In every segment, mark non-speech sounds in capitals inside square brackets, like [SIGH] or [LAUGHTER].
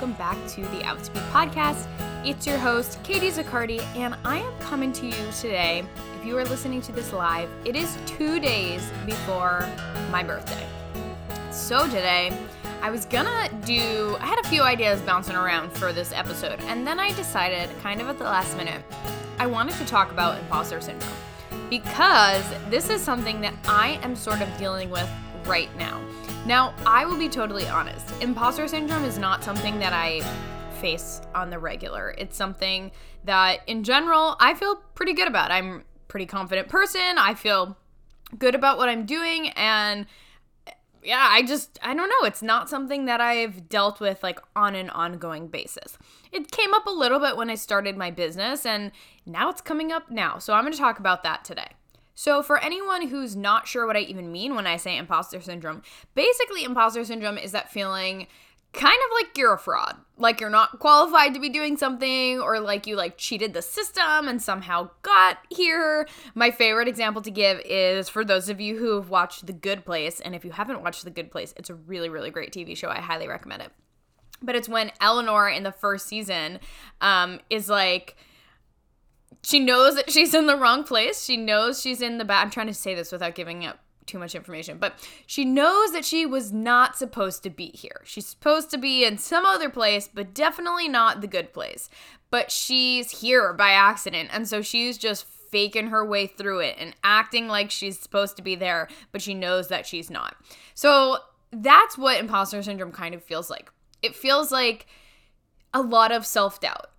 welcome back to the Out to Be podcast. It's your host, Katie Zaccardi, and I am coming to you today. If you are listening to this live, it is two days before my birthday. So today, I was gonna do, I had a few ideas bouncing around for this episode, and then I decided, kind of at the last minute, I wanted to talk about imposter syndrome because this is something that I am sort of dealing with right now. Now, I will be totally honest. Imposter syndrome is not something that I face on the regular. It's something that in general I feel pretty good about. I'm a pretty confident person. I feel good about what I'm doing and yeah, I just I don't know, it's not something that I've dealt with like on an ongoing basis. It came up a little bit when I started my business and now it's coming up now. So I'm going to talk about that today. So, for anyone who's not sure what I even mean when I say imposter syndrome, basically, imposter syndrome is that feeling kind of like you're a fraud. Like you're not qualified to be doing something or like you like cheated the system and somehow got here. My favorite example to give is for those of you who have watched The Good Place and if you haven't watched The Good Place, it's a really really great TV show. I highly recommend it. But it's when Eleanor in the first season um is like she knows that she's in the wrong place. She knows she's in the bad. I'm trying to say this without giving up too much information, but she knows that she was not supposed to be here. She's supposed to be in some other place, but definitely not the good place. But she's here by accident, and so she's just faking her way through it and acting like she's supposed to be there, but she knows that she's not. So that's what imposter syndrome kind of feels like. It feels like a lot of self doubt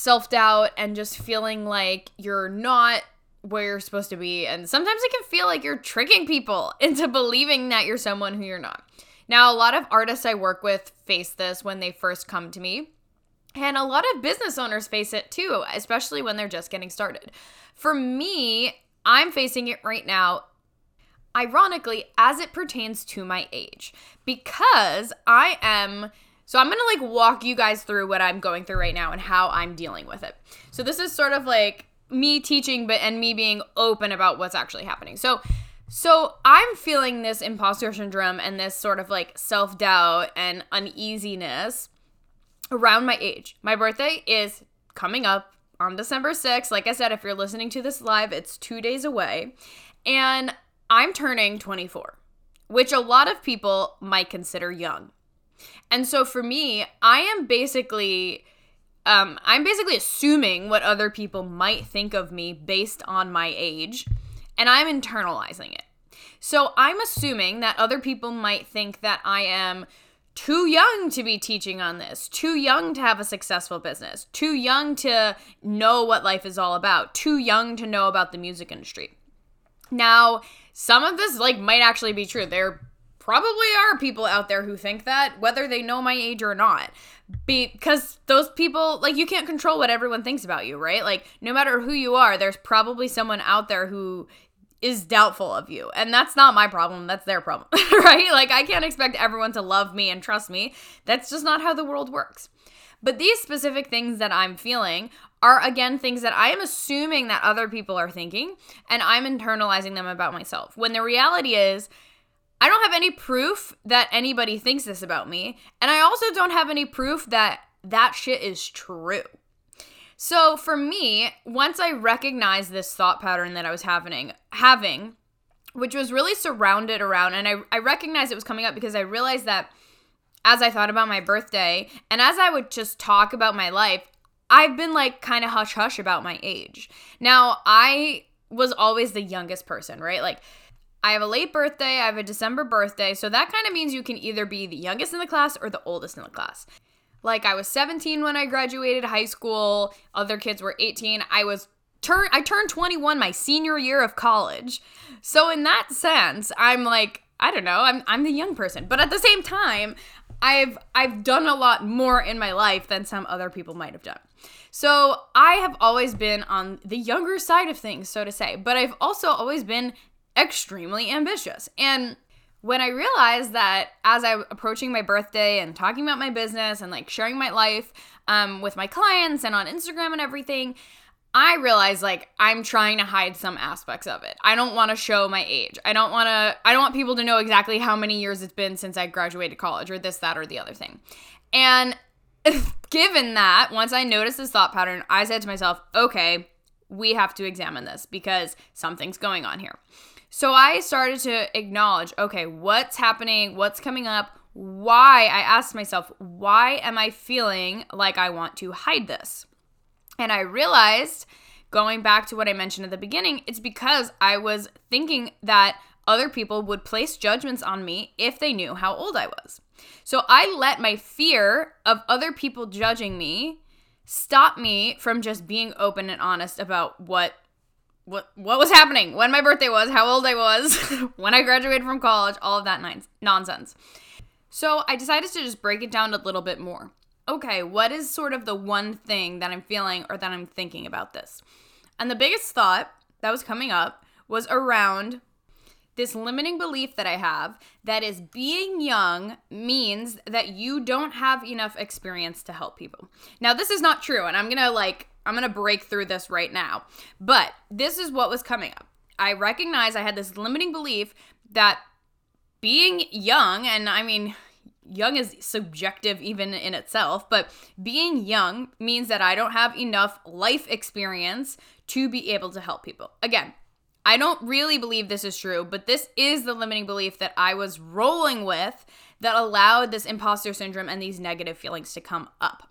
self doubt and just feeling like you're not where you're supposed to be. And sometimes it can feel like you're tricking people [LAUGHS] into believing that you're someone who you're not. Now, a lot of artists I work with face this when they first come to me. And a lot of business owners face it too, especially when they're just getting started. For me, I'm facing it right now, ironically, as it pertains to my age, because I am so I'm to like walk you guys through what I'm going through right now and how I'm dealing with it. So this is sort of like me teaching but and me being open about what's actually happening. So so I'm feeling this imposter syndrome and this sort of like self-doubt and uneasiness around my age. My birthday is coming up on December 6th. Like I said, if you're listening to this live, it's 2 days away. And I'm turning 24, which a lot of people might consider young. And so for me, I am basically um, I'm basically assuming what other people might think of me based on my age, and I'm internalizing it. So I'm assuming that other people might think that I am too young to be teaching on this, too young to have a successful business, too young to know what life is all about, too young to know about the music industry. Now, some of this like might actually be true. There probably are people out there who think that, whether they know my age or not. Because those people, like, you can't control what everyone thinks about you, right? Like, no matter who you are, there's probably someone out there who is doubtful of you. And that's not my problem. That's their problem, [LAUGHS] right? Like, I can't expect everyone to love me and trust me. That's just not how the world works. But these specific things that I'm feeling are, again, things that I am assuming that other people are thinking, and I'm internalizing them about myself. When the reality is, I don't have any proof that anybody thinks this about me. And I also don't have any proof that that shit is true. So for me, once I recognized this thought pattern that I was having, having, which was really surrounded around, and I, I recognized it was coming up because I realized that as I thought about my birthday and as I would just talk about my life, I've been like kind of hush hush about my age. Now, I was always the youngest person, right? Like I have a late birthday, I have a December birthday, so that kind of means you can either be the youngest in the class or the oldest in the class. Like I was 17 when I graduated high school, other kids were 18. I was turn I turned 21 my senior year of college. So in that sense, I'm like I don't know, I'm I'm the young person. But at the same time, I've I've done a lot more in my life than some other people might have done. So I have always been on the younger side of things, so to say, but I've also always been extremely ambitious. And when I realized that as I was approaching my birthday and talking about my business and like sharing my life um, with my clients and on Instagram and everything, I realized like I'm trying to hide some aspects of it. I don't want to show my age. I don't want to I don't want people to know exactly how many years it's been since I graduated college or this that or the other thing. And [LAUGHS] given that, once I noticed this thought pattern, I said to myself, okay, we have to examine this because something's going on here. So I started to acknowledge, okay, what's happening? What's coming up? Why? I asked myself, why am I feeling like I want to hide this? And I realized, going back to what I mentioned at the beginning, it's because I was thinking that other people would place judgments on me if they knew how old I was. So I let my fear of other people judging me stop me from just being open and honest about what what what was happening, when my birthday was, how old I was, [LAUGHS] when I graduated from college, all of that nonsense. So I decided to just break it down a little bit more. Okay, what is sort of the one thing that I'm feeling or that I'm thinking about this? And the biggest thought that was coming up was around this limiting belief that I have that is being young means that you don't have enough experience to help people. Now, this is not true, and I'm gonna like, I'm gonna break through this right now, but this is what was coming up. I recognize I had this limiting belief that being young, and I mean, young is subjective even in itself, but being young means that I don't have enough life experience to be able to help people. Again, I don't really believe this is true, but this is the limiting belief that I was rolling with that allowed this imposter syndrome and these negative feelings to come up.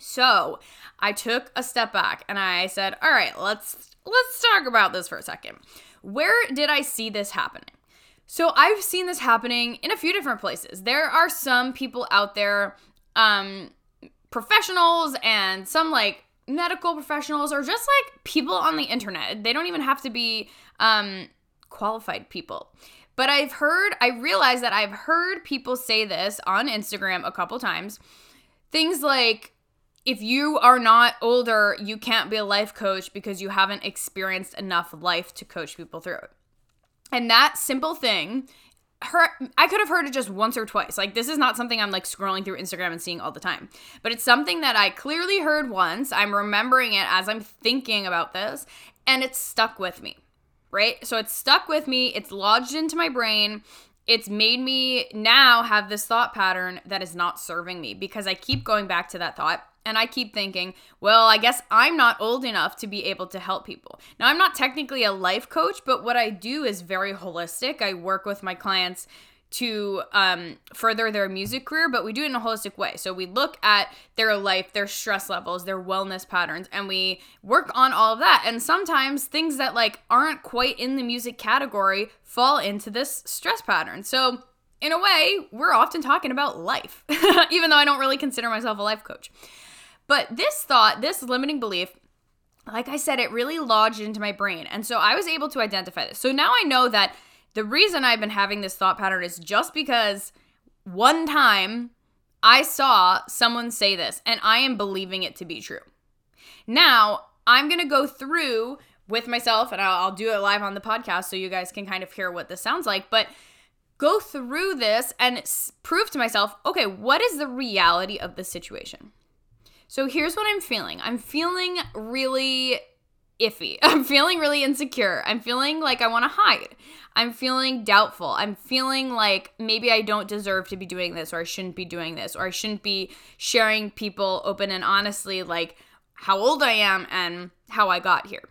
So, I took a step back and I said, "All right, let's let's talk about this for a second. Where did I see this happening?" So, I've seen this happening in a few different places. There are some people out there um professionals and some like medical professionals or just like people on the internet. They don't even have to be um, qualified people. But I've heard, I realize that I've heard people say this on Instagram a couple times. Things like, if you are not older, you can't be a life coach because you haven't experienced enough life to coach people through it. And that simple thing her I could have heard it just once or twice. Like this is not something I'm like scrolling through Instagram and seeing all the time. But it's something that I clearly heard once. I'm remembering it as I'm thinking about this and it's stuck with me. Right? So it's stuck with me. It's lodged into my brain. It's made me now have this thought pattern that is not serving me because I keep going back to that thought and I keep thinking, well, I guess I'm not old enough to be able to help people. Now, I'm not technically a life coach, but what I do is very holistic. I work with my clients to um, further their music career, but we do it in a holistic way. So we look at their life, their stress levels, their wellness patterns, and we work on all of that. And sometimes things that like aren't quite in the music category fall into this stress pattern. So in a way, we're often talking about life, [LAUGHS] even though I don't really consider myself a life coach. But this thought, this limiting belief, like I said, it really lodged into my brain. And so I was able to identify this. So now I know that the reason I've been having this thought pattern is just because one time I saw someone say this and I am believing it to be true. Now, I'm going to go through with myself and I'll, I'll, do it live on the podcast so you guys can kind of hear what this sounds like. But go through this and prove to myself okay, what is the reality of the situation? So here's what I'm feeling I'm feeling really iffy. [LAUGHS] I'm feeling really insecure. I'm feeling like I want to hide. I'm feeling doubtful. I'm feeling like maybe I don't deserve to be doing this or I shouldn't be doing this or I shouldn't be sharing people open and honestly like how old I am and how I got here.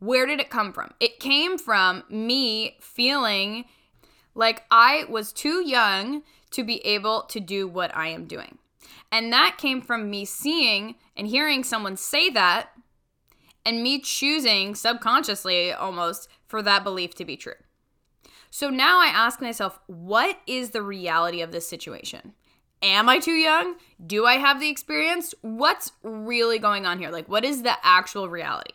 Where did it come from? It came from me feeling like I was too young to be able to do what I am doing. And that came from me seeing and hearing someone say that and me choosing subconsciously almost for that belief to be true. So now I ask myself, what is the reality of this situation? Am I too young? Do I have the experience? What's really going on here? Like, what is the actual reality?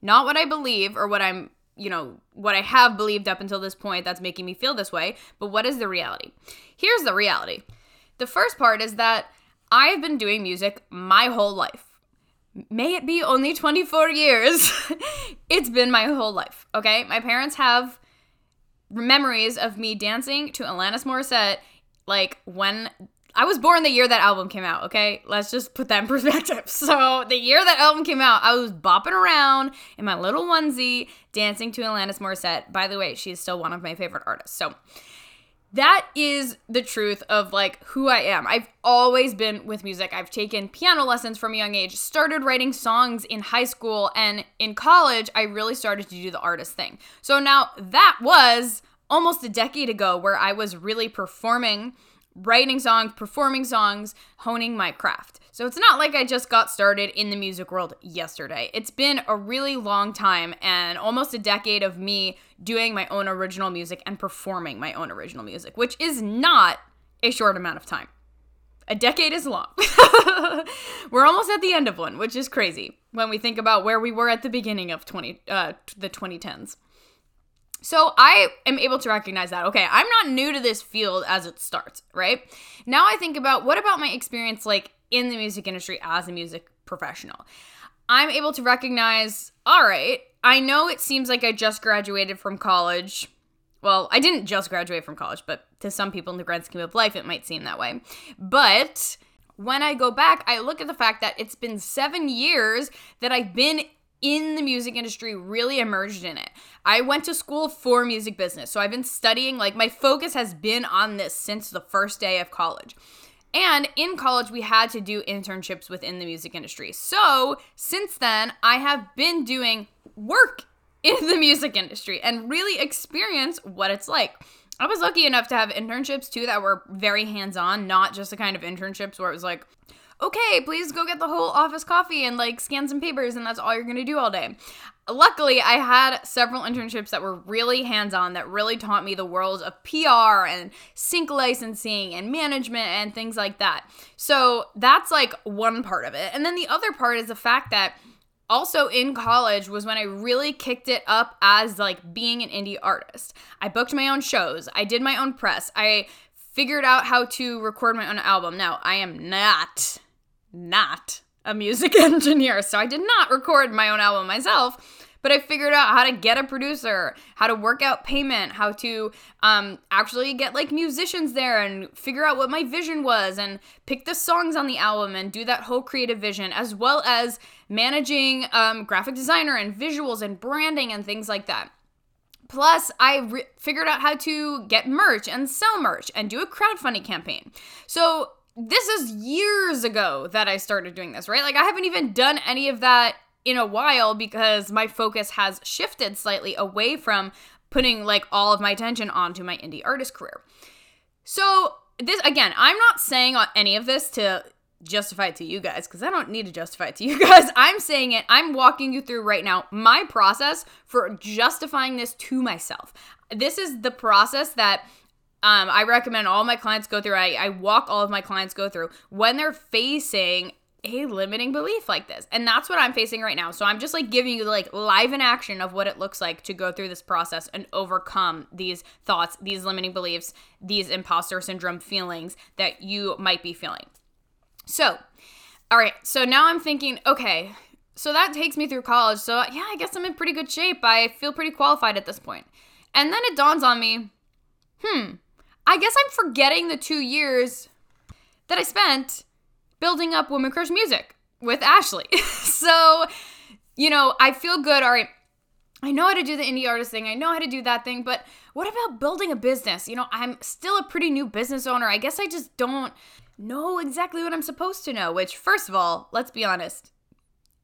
Not what I believe or what I'm, you know, what I have believed up until this point that's making me feel this way, but what is the reality? Here's the reality. The first part is that I have been doing music my whole life. May it be only 24 years. [LAUGHS] it's been my whole life, okay? My parents have memories of me dancing to Alanis Morissette like when I was born the year that album came out, okay? Let's just put that in [LAUGHS] perspective. So, the year that album came out, I was bopping around in my little onesie dancing to Alanis Morissette. By the way, she's still one of my favorite artists. So, that is the truth of like who I am. I've always been with music. I've taken piano lessons from a young age, started writing songs in high school, and in college, I really started to do the artist thing. So now that was almost a decade ago where I was really performing, writing songs, performing songs, honing my craft. So it's not like I just got started in the music world yesterday. It's been a really long time and almost a decade of me doing my own original music and performing my own original music, which is not a short amount of time. A decade is long. [LAUGHS] we're almost at the end of one, which is crazy when we think about where we were at the beginning of 20 uh, the 2010s. So I am able to recognize that. Okay, I'm not new to this field as it starts, right? Now I think about what about my experience like in the music industry as a music professional. I'm able to recognize, all right, I know it seems like I just graduated from college. Well, I didn't just graduate from college, but to some people in the grand scheme of life, it might seem that way. But when I go back, I look at the fact that it's been seven years that I've been in the music industry, really emerged in it. I went to school for music business, so I've been studying, like, my focus has been on this since the first day of college. And in college, we had to do internships within the music industry. So since then, I have been doing work in the music industry and really experience what it's like. I was lucky enough to have internships too that were very hands on, not just the kind of internships where it was like, okay, please go get the whole office coffee and like scan some papers, and that's all you're gonna do all day. Luckily i had several internships that were really hands-on that really taught me the world of pr and sync licensing and management and things like that. So that's like one part of it. And then the other part is the fact that also in college was when i really kicked it up as like being an indie artist. I booked my own shows i did my own press i figured out how to record my own album. Now i am not not a music [LAUGHS] engineer, so I did not record my own album myself. But I figured out how to get a producer, how to work out payment, how to um, actually get like musicians there and figure out what my vision was and pick the songs on the album and do that whole creative vision, as well as managing um, graphic designer and visuals and branding and things like that. Plus, I re- figured out how to get merch and sell merch and do a crowdfunding campaign. So, this is years ago that I started doing this, right? Like I haven't even done any of that in a while because my focus has shifted slightly away from putting like all of my attention onto my indie artist career. So, this again, I'm not saying any of this to justify it to you guys because I don't need to justify it to you [LAUGHS] guys. I'm saying it, I'm walking you through right now my process for justifying this to myself. This is the process that um, I recommend all my clients go through. I, I walk all of my clients go through when they're facing a limiting belief like this. And that's what I'm facing right now. So I'm just like giving you like live in action of what it looks like to go through this process and overcome these thoughts, these limiting beliefs, these imposter syndrome feelings that you might be feeling. So, all right. So now I'm thinking, okay, so that takes me through college. So yeah, I guess I'm in pretty good shape. I feel pretty qualified at this point. And then it dawns on me, hmm, I guess I'm forgetting the two years that I spent building up Woman Crush Music with Ashley. [LAUGHS] so, you know, I feel good. All right, I know how to do the indie artist thing. I know how to do that thing, but what about building a business? You know, I'm still a pretty new business owner. I guess I just don't know exactly what I'm supposed to know, which, first of all, let's be honest.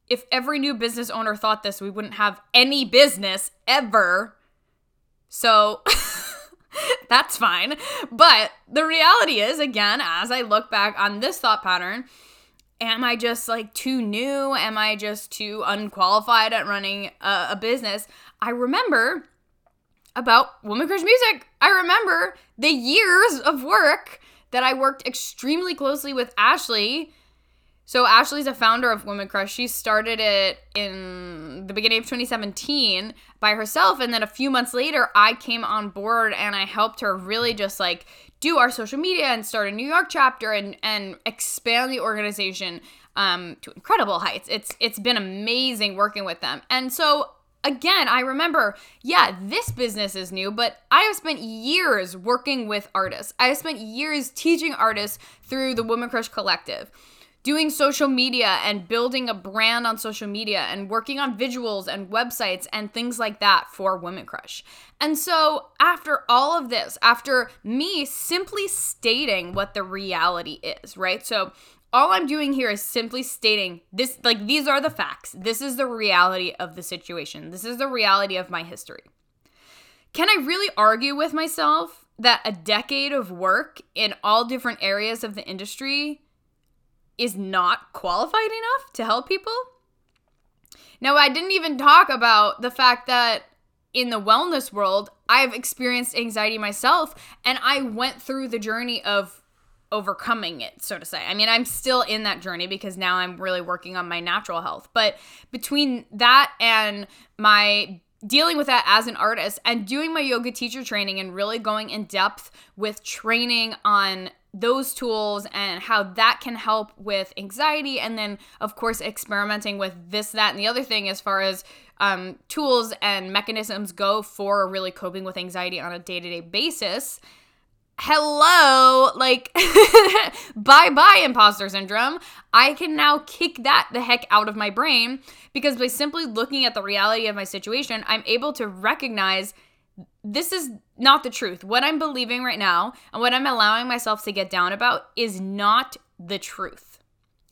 If every new business owner thought this, we wouldn't have any business ever. So, [LAUGHS] [LAUGHS] That's fine. But the reality is, again, as I look back on this thought pattern, am I just like too new? Am I just too unqualified at running a, a business? I remember about Woman Crush Music. I remember the years of work that I worked extremely closely with Ashley so Ashley's a founder of Woman Crush. She started it in the beginning of 2017 by herself and then a few months later I came on board and I helped her really just like do our social media and start a New York chapter and and expand the organization um, to incredible heights. It's it's been amazing working with them. And so again, I remember, yeah, this business is new, but I have spent years working with artists. I have spent years teaching artists through the Woman Crush Collective doing social media and building a brand on social media and working on visuals and websites and things like that for Women Crush. And so, after all of this, after me simply stating what the reality is, right? So, all I'm doing here is simply stating this like these are the facts. This is the reality of the situation. This is the reality of my history. Can I really argue with myself that a decade of work in all different areas of the industry is not qualified enough to help people? Now, I didn't even talk about the fact that in the wellness world, I've experienced anxiety myself and I went through the journey of overcoming it, so to say. I mean, I'm still in that journey because now I'm really working on my natural health. But between that and my dealing with that as an artist and doing my yoga teacher training and really going in depth with training on those tools and how that can help with anxiety and then of course experimenting with this that and the other thing as far as um, tools and mechanisms go for really coping with anxiety on a day-to-day basis. Hello like [LAUGHS] bye bye imposter syndrome. I can now kick that the heck out of my brain because by simply looking at the reality of my situation i'm able to recognize this is not the truth what i'm believing right now and what i'm allowing myself to get down about is not the truth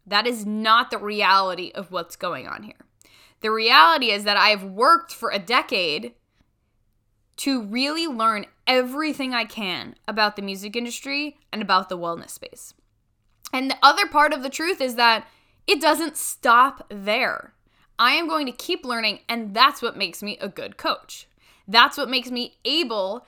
that is not the reality of what's going on here the reality is that i've worked for a decade to really learn everything I can about the music industry and about the wellness space. And the other part of the truth is that it doesn't stop there. I am going to keep learning, and that's what makes me a good coach. That's what makes me able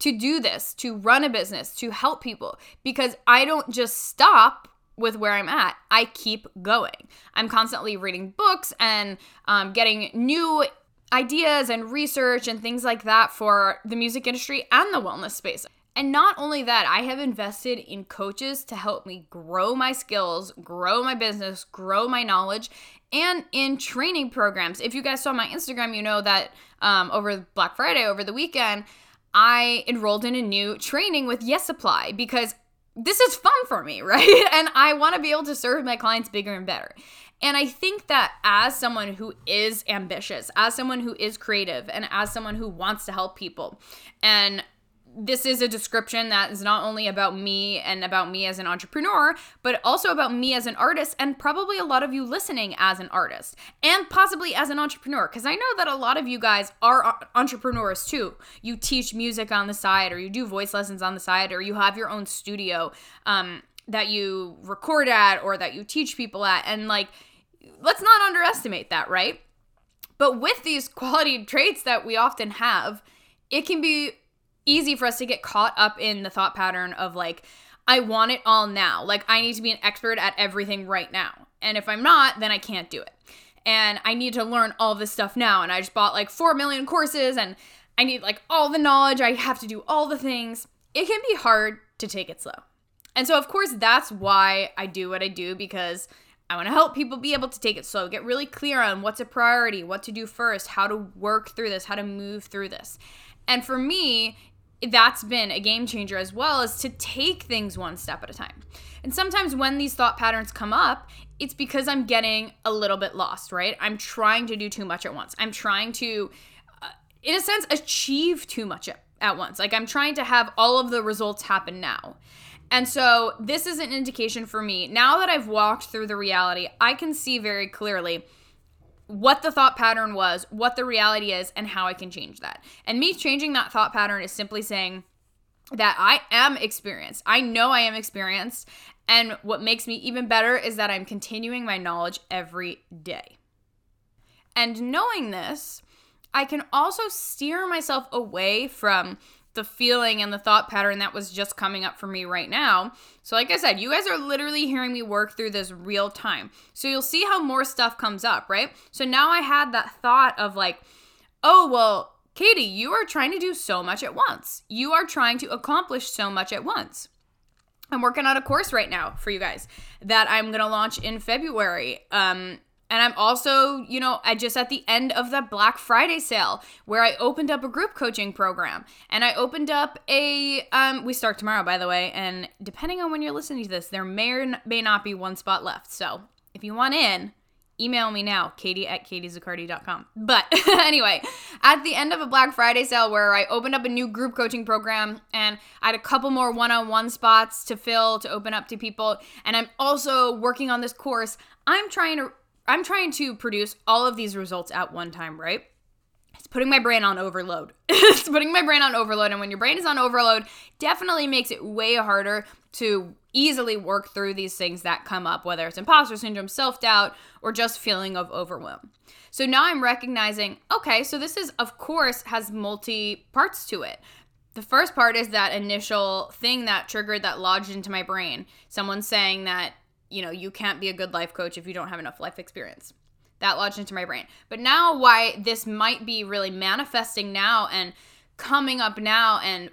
to do this, to run a business, to help people, because I don't just stop with where I'm at. I keep going. I'm constantly reading books and um, getting new ideas and research and things like that for the music industry and the wellness space. And not only that, I have invested in coaches to help me grow my skills, grow my business, grow my knowledge, and in training programs. If you guys saw my Instagram, you know that um, over Black Friday, over the weekend, I enrolled in a new training with Yes Supply because this is fun for me, [LAUGHS] right? And I want to be able to serve my clients bigger and better. And I think that as someone who is ambitious, as someone who is creative, and as someone who wants to help people, and this is a description that is not only about me and about me as an entrepreneur, but also about me as an artist, and probably a lot of you listening as an artist, and possibly as an entrepreneur. Because I know that a lot of you guys are entrepreneurs too. You teach music on the side, or you do voice lessons on the side, or you have your own studio um, that you record at, or that you teach people at. And like, let's not underestimate that, right? But with these quality traits that we often have, it can be easy for us to get caught up in the thought pattern of like, I want it all now. Like, I need to be an expert at everything right now. And if I'm not, then I can't do it. And I need to learn all this stuff now. And I just bought like 4 million courses and I need like all the knowledge. I have to do all the things. It can be hard to take it slow. And so, of course, that's why I do what I do because I want to help people be able to take it slow, get really clear on what's a priority, what to do first, how to work through this, how to move through this. And for me, that's been a game changer as well as to take things one step at a time. And sometimes when these thought patterns come up, it's because I'm getting a little bit lost, right? I'm trying to do too much at once. I'm trying to, uh, in a sense, achieve too much at, at once. Like I'm trying to have all of the results happen now. And so this is an indication for me. Now that I've walked through the reality, I can see very clearly what the thought pattern was, what the reality is, and how I can change that. And me changing that thought pattern is simply saying that I am experienced. I know I am experienced. And what makes me even better is that I'm continuing my knowledge every day. And knowing this, I can also steer myself away from the feeling and the thought pattern that was just coming up for me right now. So, like I said, you guys are literally hearing me work through this real time. So, you'll see how more stuff comes up, right? So, now I had that thought of like, oh, well, Katie, you are trying to do so much at once. You are trying to accomplish so much at once. I'm working on a course right now for you guys that I'm going to launch in February. Um, And I'm also, you know, I just at the end of the Black Friday sale where I opened up a group coaching program and I opened up a um we start tomorrow by the way and depending on when you're listening to this there may or may not be one spot left. So, if you want in, email me now, katie at katiezaccardi.com. But [LAUGHS] anyway, at the end of a Black Friday sale where I opened up a new group coaching program and I had a couple more one on one spots to fill to open up to people, and I'm also working on this course, I'm trying to. I'm trying to produce all of these results at one time, right? It's putting my brain on overload. [LAUGHS] it's putting my brain on overload. And when your brain is on overload, definitely makes it way harder to easily work through these things that come up, whether it's imposter syndrome, self doubt, or just feeling of overwhelm. So now I'm recognizing, okay, so this is, of course, has multi parts to it. The first part is that initial thing that triggered that lodged into my brain. Someone saying that, you know, you can't be a good life coach if you don't have enough life experience. That lodged into my brain. But now, why this might be really manifesting now and coming up now and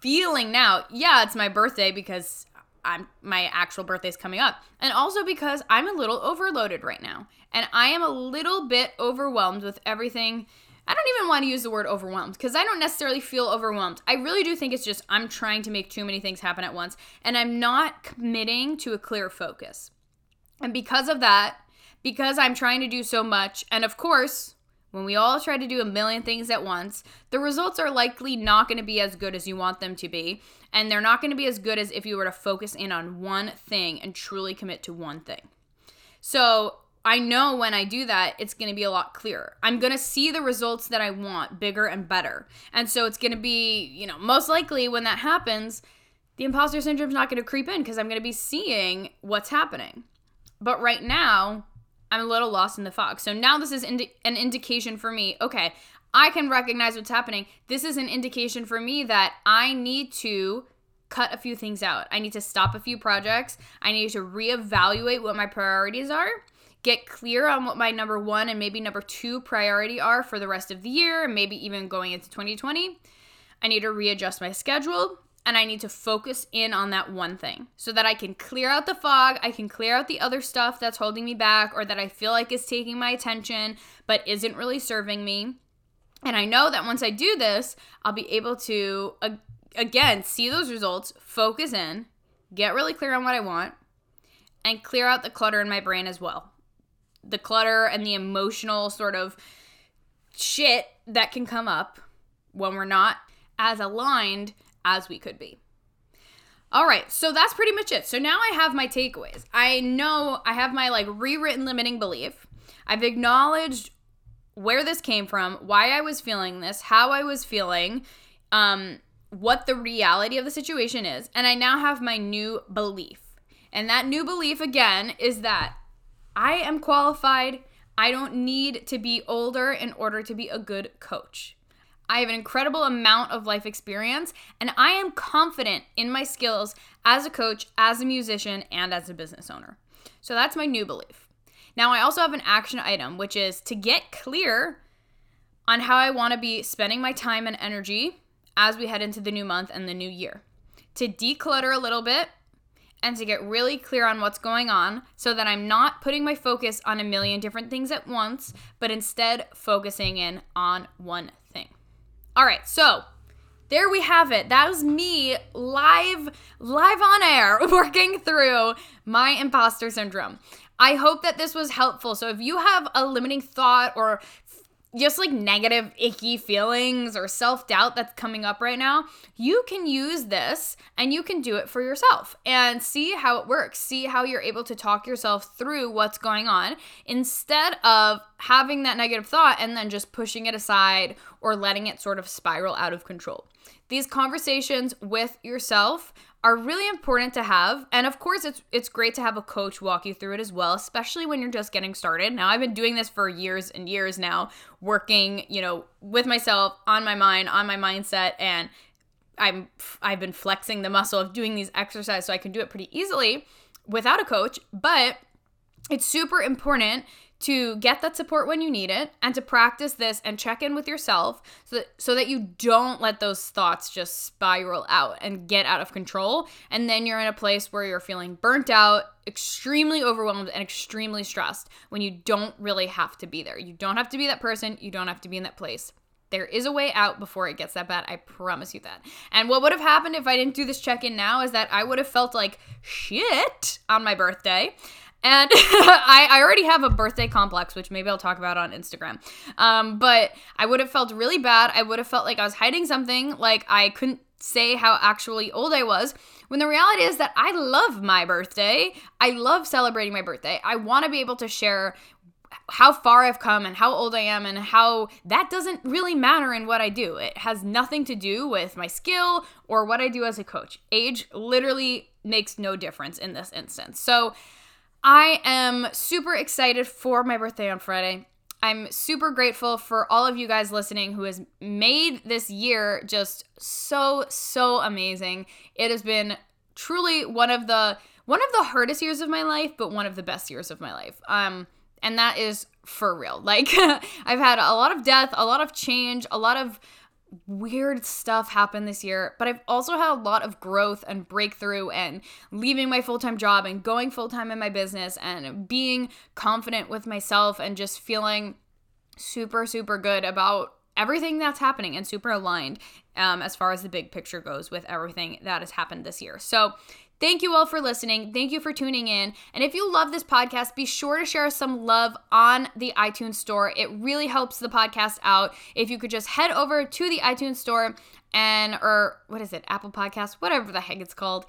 feeling now, yeah, it's my birthday because I'm my actual birthday's coming up. And also because I'm a little overloaded right now. And I am a little bit overwhelmed with everything. I don't even want to use the word overwhelmed because I don't necessarily feel overwhelmed. I really do think it's just I'm trying to make too many things happen at once and I'm not committing to a clear focus. And because of that, because I'm trying to do so much, and of course, when we all try to do a million things at once, the results are likely not going to be as good as you want them to be. And they're not going to be as good as if you were to focus in on one thing and truly commit to one thing. So I know when I do that, it's going to be a lot clearer. I'm going to see the results that I want bigger and better. And so it's going to be, you know, most likely when that happens, the imposter syndrome's not going to creep in because I'm going to be seeing what's happening. But right now, I'm a little lost in the fog. So now this is indi- an indication for me. Okay, I can recognize what's happening. This is an indication for me that I need to cut a few things out. I need to stop a few projects. I need to reevaluate what my priorities are, get clear on what my number one and maybe number two priority are for the rest of the year, and maybe even going into 2020. I need to readjust my schedule and I need to focus in on that one thing so that I can clear out the fog, I can clear out the other stuff that's holding me back or that I feel like is taking my attention but isn't really serving me. And I know that once I do this, I'll be able to again see those results, focus in, get really clear on what I want, and clear out the clutter in my brain as well. The clutter and the emotional sort of shit that can come up when we're not as aligned as we could be. All right, so that's pretty much it. So now I have my takeaways. I know I have my like rewritten limiting belief. I've acknowledged where this came from, why I was feeling this, how I was feeling, um, what the reality of the situation is, and I now have my new belief. And that new belief again is that I am qualified. I don't need to be older in order to be a good coach. I have an incredible amount of life experience, and I am confident in my skills as a coach, as a musician, and as a business owner. So that's my new belief. Now, I also have an action item, which is to get clear on how I want to be spending my time and energy as we head into the new month and the new year. To declutter a little bit and to get really clear on what's going on so that I'm not putting my focus on a million different things at once, but instead focusing in on one thing. all right, so there we have it. That was me live live on air [LAUGHS] working through my imposter syndrome. I hope that this was helpful. So if you have a limiting thought or just like negative, icky feelings or self doubt that's coming up right now, you can use this and you can do it for yourself and see how it works. See how you're able to talk yourself through what's going on instead of having that negative thought and then just pushing it aside or letting it sort of spiral out of control. These conversations with yourself are really important to have. And of course, it's it's great to have a coach walk you through it as well, especially when you're just getting started. Now, I've been doing this for years and years now, working, you know, with myself, on my mind, on my mindset and I'm I've been flexing the muscle of doing these exercises so I can do it pretty easily without a coach, but it's super important to get that support when you need it and to practice this and check in with yourself so that, so that you don't let those thoughts just spiral out and get out of control. And then you're in a place where you're feeling burnt out, extremely overwhelmed, and extremely stressed when you don't really have to be there. You don't have to be that person, you don't have to be in that place. There is a way out before it gets that bad. I promise you that. And what would have happened if I didn't do this check in now is that I would have felt like shit on my birthday. And [LAUGHS] I, I, already have a birthday complex, which maybe I'll talk about on Instagram. Um, but I would have felt really bad. I would have felt like I was hiding something, like I couldn't say how actually old I was. When the reality is that I love my birthday. I love celebrating my birthday. I want to be able to share how far I've come and how old I am and how that doesn't really matter in what I do. It has nothing to do with my skill or what I do as a coach. Age literally makes no difference in this instance. So I am super excited for my birthday on Friday. I'm super grateful for all of you guys listening who has made this year just so so amazing. It has been truly one of the one of the hardest years of my life, but one of the best years of my life. Um and that is for real. [LAUGHS] Like, [LAUGHS] I've had a lot of death, a lot of change, a lot of weird stuff happen this year, but I've also had a lot of growth and breakthrough and leaving my full time job and going full time in my business and being confident with myself and just feeling super, super good about everything that's happening and super aligned um, as far as the big picture goes with everything that has happened this year. So, Thank you all for listening. Thank you for tuning in. And if you love this podcast, be sure to share some love on the iTunes store. It really helps the podcast out. If you could just head over to the iTunes store and, or what is it, Apple Podcast, whatever the heck it's called.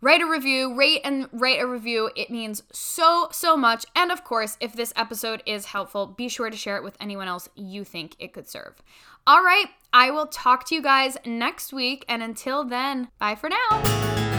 Write a review, rate and write a review. It means so, so much. And of course, if this episode is helpful, be sure to share it with anyone else you think it could serve. All right, I will talk to you guys next week. And until then, bye for now.